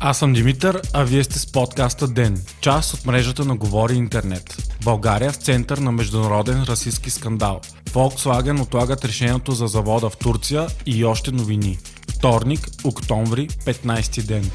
Аз съм Димитър, а вие сте с подкаста ДЕН, част от мрежата на Говори Интернет. България в център на международен расистски скандал. Volkswagen отлагат решението за завода в Турция и още новини. Вторник, октомври, 15 ден.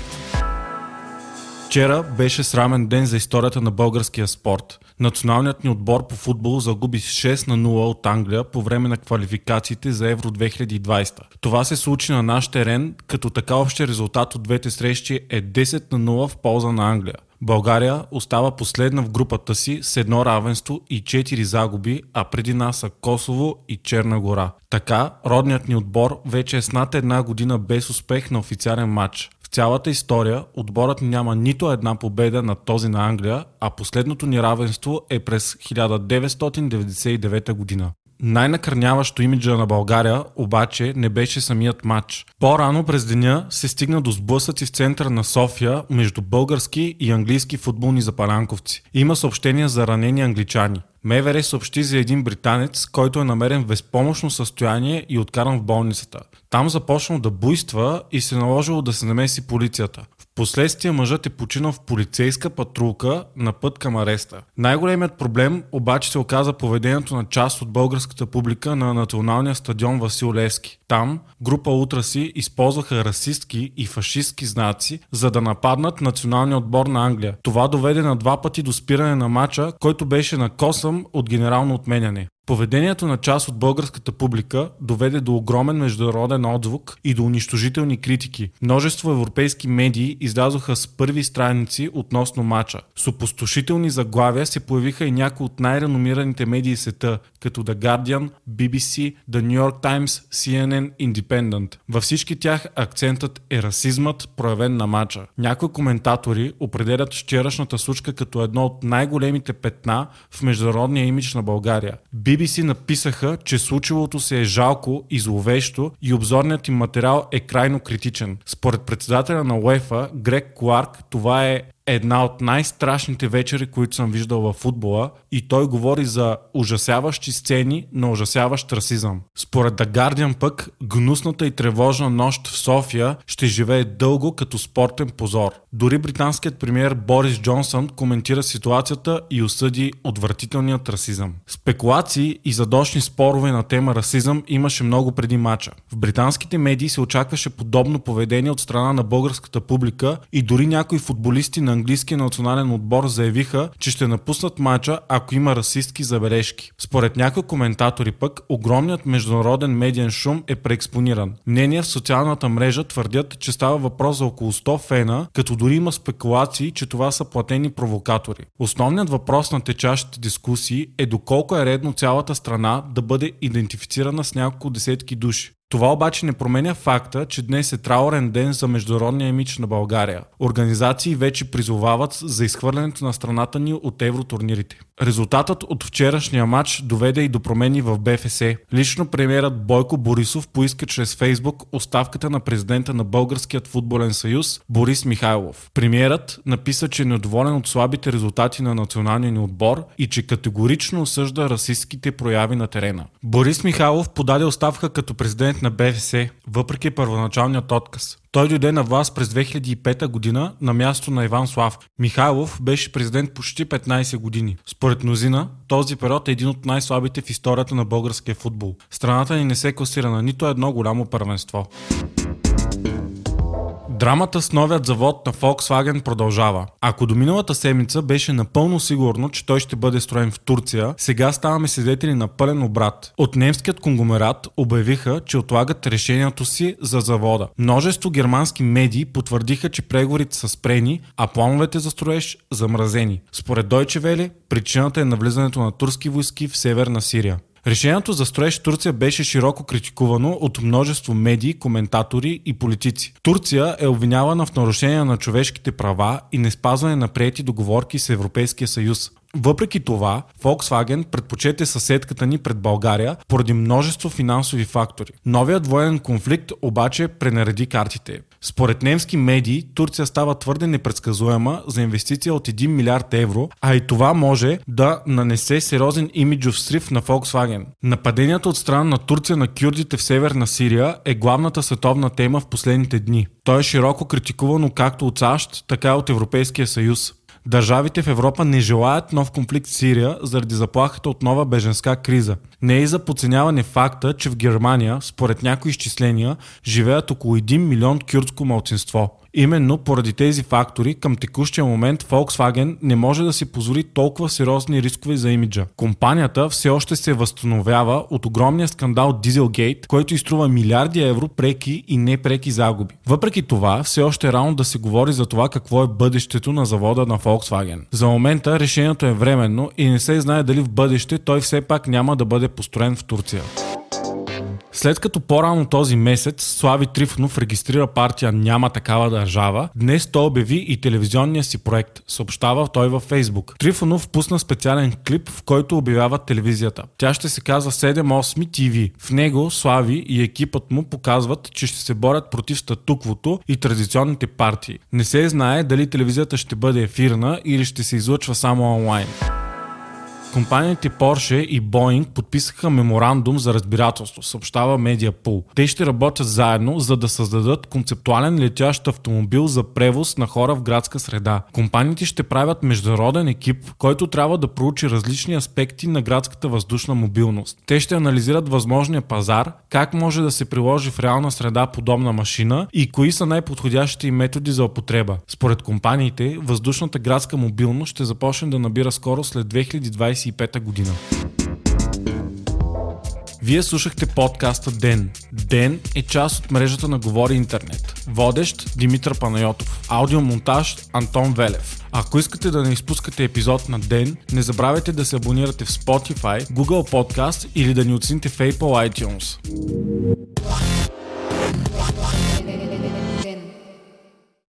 Вчера беше срамен ден за историята на българския спорт. Националният ни отбор по футбол загуби с 6 на 0 от Англия по време на квалификациите за Евро 2020. Това се случи на наш терен, като така общия резултат от двете срещи е 10 на 0 в полза на Англия. България остава последна в групата си с едно равенство и 4 загуби, а преди нас са Косово и Черна гора. Така, родният ни отбор вече е с над една година без успех на официален матч цялата история отборът няма нито една победа на този на Англия, а последното ни равенство е през 1999 година. Най-накърняващо имиджа на България обаче не беше самият матч. По-рано през деня се стигна до сблъсъци в центъра на София между български и английски футболни запалянковци. Има съобщения за ранени англичани. МВР съобщи за един британец, който е намерен в безпомощно състояние и откаран в болницата. Там започнал да буйства и се наложило да се намеси полицията. Последствие мъжът е починал в полицейска патрулка на път към ареста. Най-големият проблем обаче се оказа поведението на част от българската публика на националния стадион Васил Левски. Там група утраси използваха расистки и фашистски знаци, за да нападнат националния отбор на Англия. Това доведе на два пъти до спиране на матча, който беше на косъм от генерално отменяне. Поведението на част от българската публика доведе до огромен международен отзвук и до унищожителни критики. Множество европейски медии излязоха с първи страници относно матча. С опустошителни заглавия се появиха и някои от най-реномираните медии света, като The Guardian, BBC, The New York Times, CNN, Independent. Във всички тях акцентът е расизмът, проявен на матча. Някои коментатори определят вчерашната случка като едно от най-големите петна в международния имидж на България. BBC написаха, че случилото се е жалко и зловещо и обзорният им материал е крайно критичен. Според председателя на УЕФА, Грег Кларк, това е една от най-страшните вечери, които съм виждал във футбола и той говори за ужасяващи сцени на ужасяващ расизъм. Според The Guardian пък, гнусната и тревожна нощ в София ще живее дълго като спортен позор. Дори британският премьер Борис Джонсън коментира ситуацията и осъди отвратителният расизъм. Спекулации и задочни спорове на тема расизъм имаше много преди мача. В британските медии се очакваше подобно поведение от страна на българската публика и дори някои футболисти на английския национален отбор заявиха, че ще напуснат матча, ако има расистски забележки. Според някои коментатори пък, огромният международен медиен шум е преекспониран. Мнения в социалната мрежа твърдят, че става въпрос за около 100 фена, като дори има спекулации, че това са платени провокатори. Основният въпрос на течащите дискусии е доколко е редно цялата страна да бъде идентифицирана с няколко десетки души. Това обаче не променя факта, че днес е траурен ден за международния имидж на България. Организации вече призовават за изхвърлянето на страната ни от евротурнирите. Резултатът от вчерашния матч доведе и до промени в БФС. Лично премиерът Бойко Борисов поиска чрез Фейсбук оставката на президента на Българският футболен съюз Борис Михайлов. Премиерът написа, че е недоволен от слабите резултати на националния ни отбор и че категорично осъжда расистските прояви на терена. Борис Михайлов подаде оставка като президент на БФС, въпреки първоначалният отказ. Той дойде на власт през 2005 година на място на Иван Слав. Михайлов беше президент почти 15 години. Според мнозина, този период е един от най-слабите в историята на българския футбол. Страната ни не се класира на нито едно голямо първенство. Драмата с новият завод на Volkswagen продължава. Ако до миналата седмица беше напълно сигурно, че той ще бъде строен в Турция, сега ставаме свидетели на пълен обрат. От немският конгломерат обявиха, че отлагат решението си за завода. Множество германски медии потвърдиха, че преговорите са спрени, а плановете за строеж замразени. Според Deutsche Welle, причината е навлизането на турски войски в северна Сирия. Решението за строеж Турция беше широко критикувано от множество медии, коментатори и политици. Турция е обвинявана в нарушение на човешките права и не спазване на приети договорки с Европейския съюз. Въпреки това, Volkswagen предпочете съседката ни пред България поради множество финансови фактори. Новият военен конфликт обаче пренареди картите. Според немски медии, Турция става твърде непредсказуема за инвестиция от 1 милиард евро, а и това може да нанесе сериозен имиджов срив на Volkswagen. Нападението от страна на Турция на кюрдите в северна Сирия е главната световна тема в последните дни. Той е широко критикувано както от САЩ, така и от Европейския съюз. Държавите в Европа не желаят нов конфликт в Сирия заради заплахата от нова беженска криза. Не е за подценяване факта, че в Германия, според някои изчисления, живеят около 1 милион кюрдско малцинство. Именно поради тези фактори към текущия момент Volkswagen не може да си позволи толкова сериозни рискове за имиджа. Компанията все още се възстановява от огромния скандал Dieselgate, който изтрува милиарди евро преки и непреки загуби. Въпреки това, все още е рано да се говори за това какво е бъдещето на завода на Volkswagen. За момента решението е временно и не се знае дали в бъдеще той все пак няма да бъде построен в Турция. След като по-рано този месец Слави Трифонов регистрира партия Няма такава държава, днес той обяви и телевизионния си проект, съобщава той във Фейсбук. Трифонов пусна специален клип, в който обявява телевизията. Тя ще се казва 7-8 TV. В него Слави и екипът му показват, че ще се борят против статуквото и традиционните партии. Не се знае дали телевизията ще бъде ефирна или ще се излъчва само онлайн. Компаниите Porsche и Boeing подписаха меморандум за разбирателство, съобщава Mediapool. Те ще работят заедно, за да създадат концептуален летящ автомобил за превоз на хора в градска среда. Компаниите ще правят международен екип, който трябва да проучи различни аспекти на градската въздушна мобилност. Те ще анализират възможния пазар, как може да се приложи в реална среда подобна машина и кои са най-подходящите методи за употреба. Според компаниите, въздушната градска мобилност ще започне да набира скоро след 2020 2025 година. Вие слушахте подкаста Ден. Ден е част от мрежата на Говори Интернет. Водещ Димитър Панайотов. Аудиомонтаж Антон Велев. Ако искате да не изпускате епизод на ден, не забравяйте да се абонирате в Spotify, Google Podcast или да ни оцените в Apple iTunes.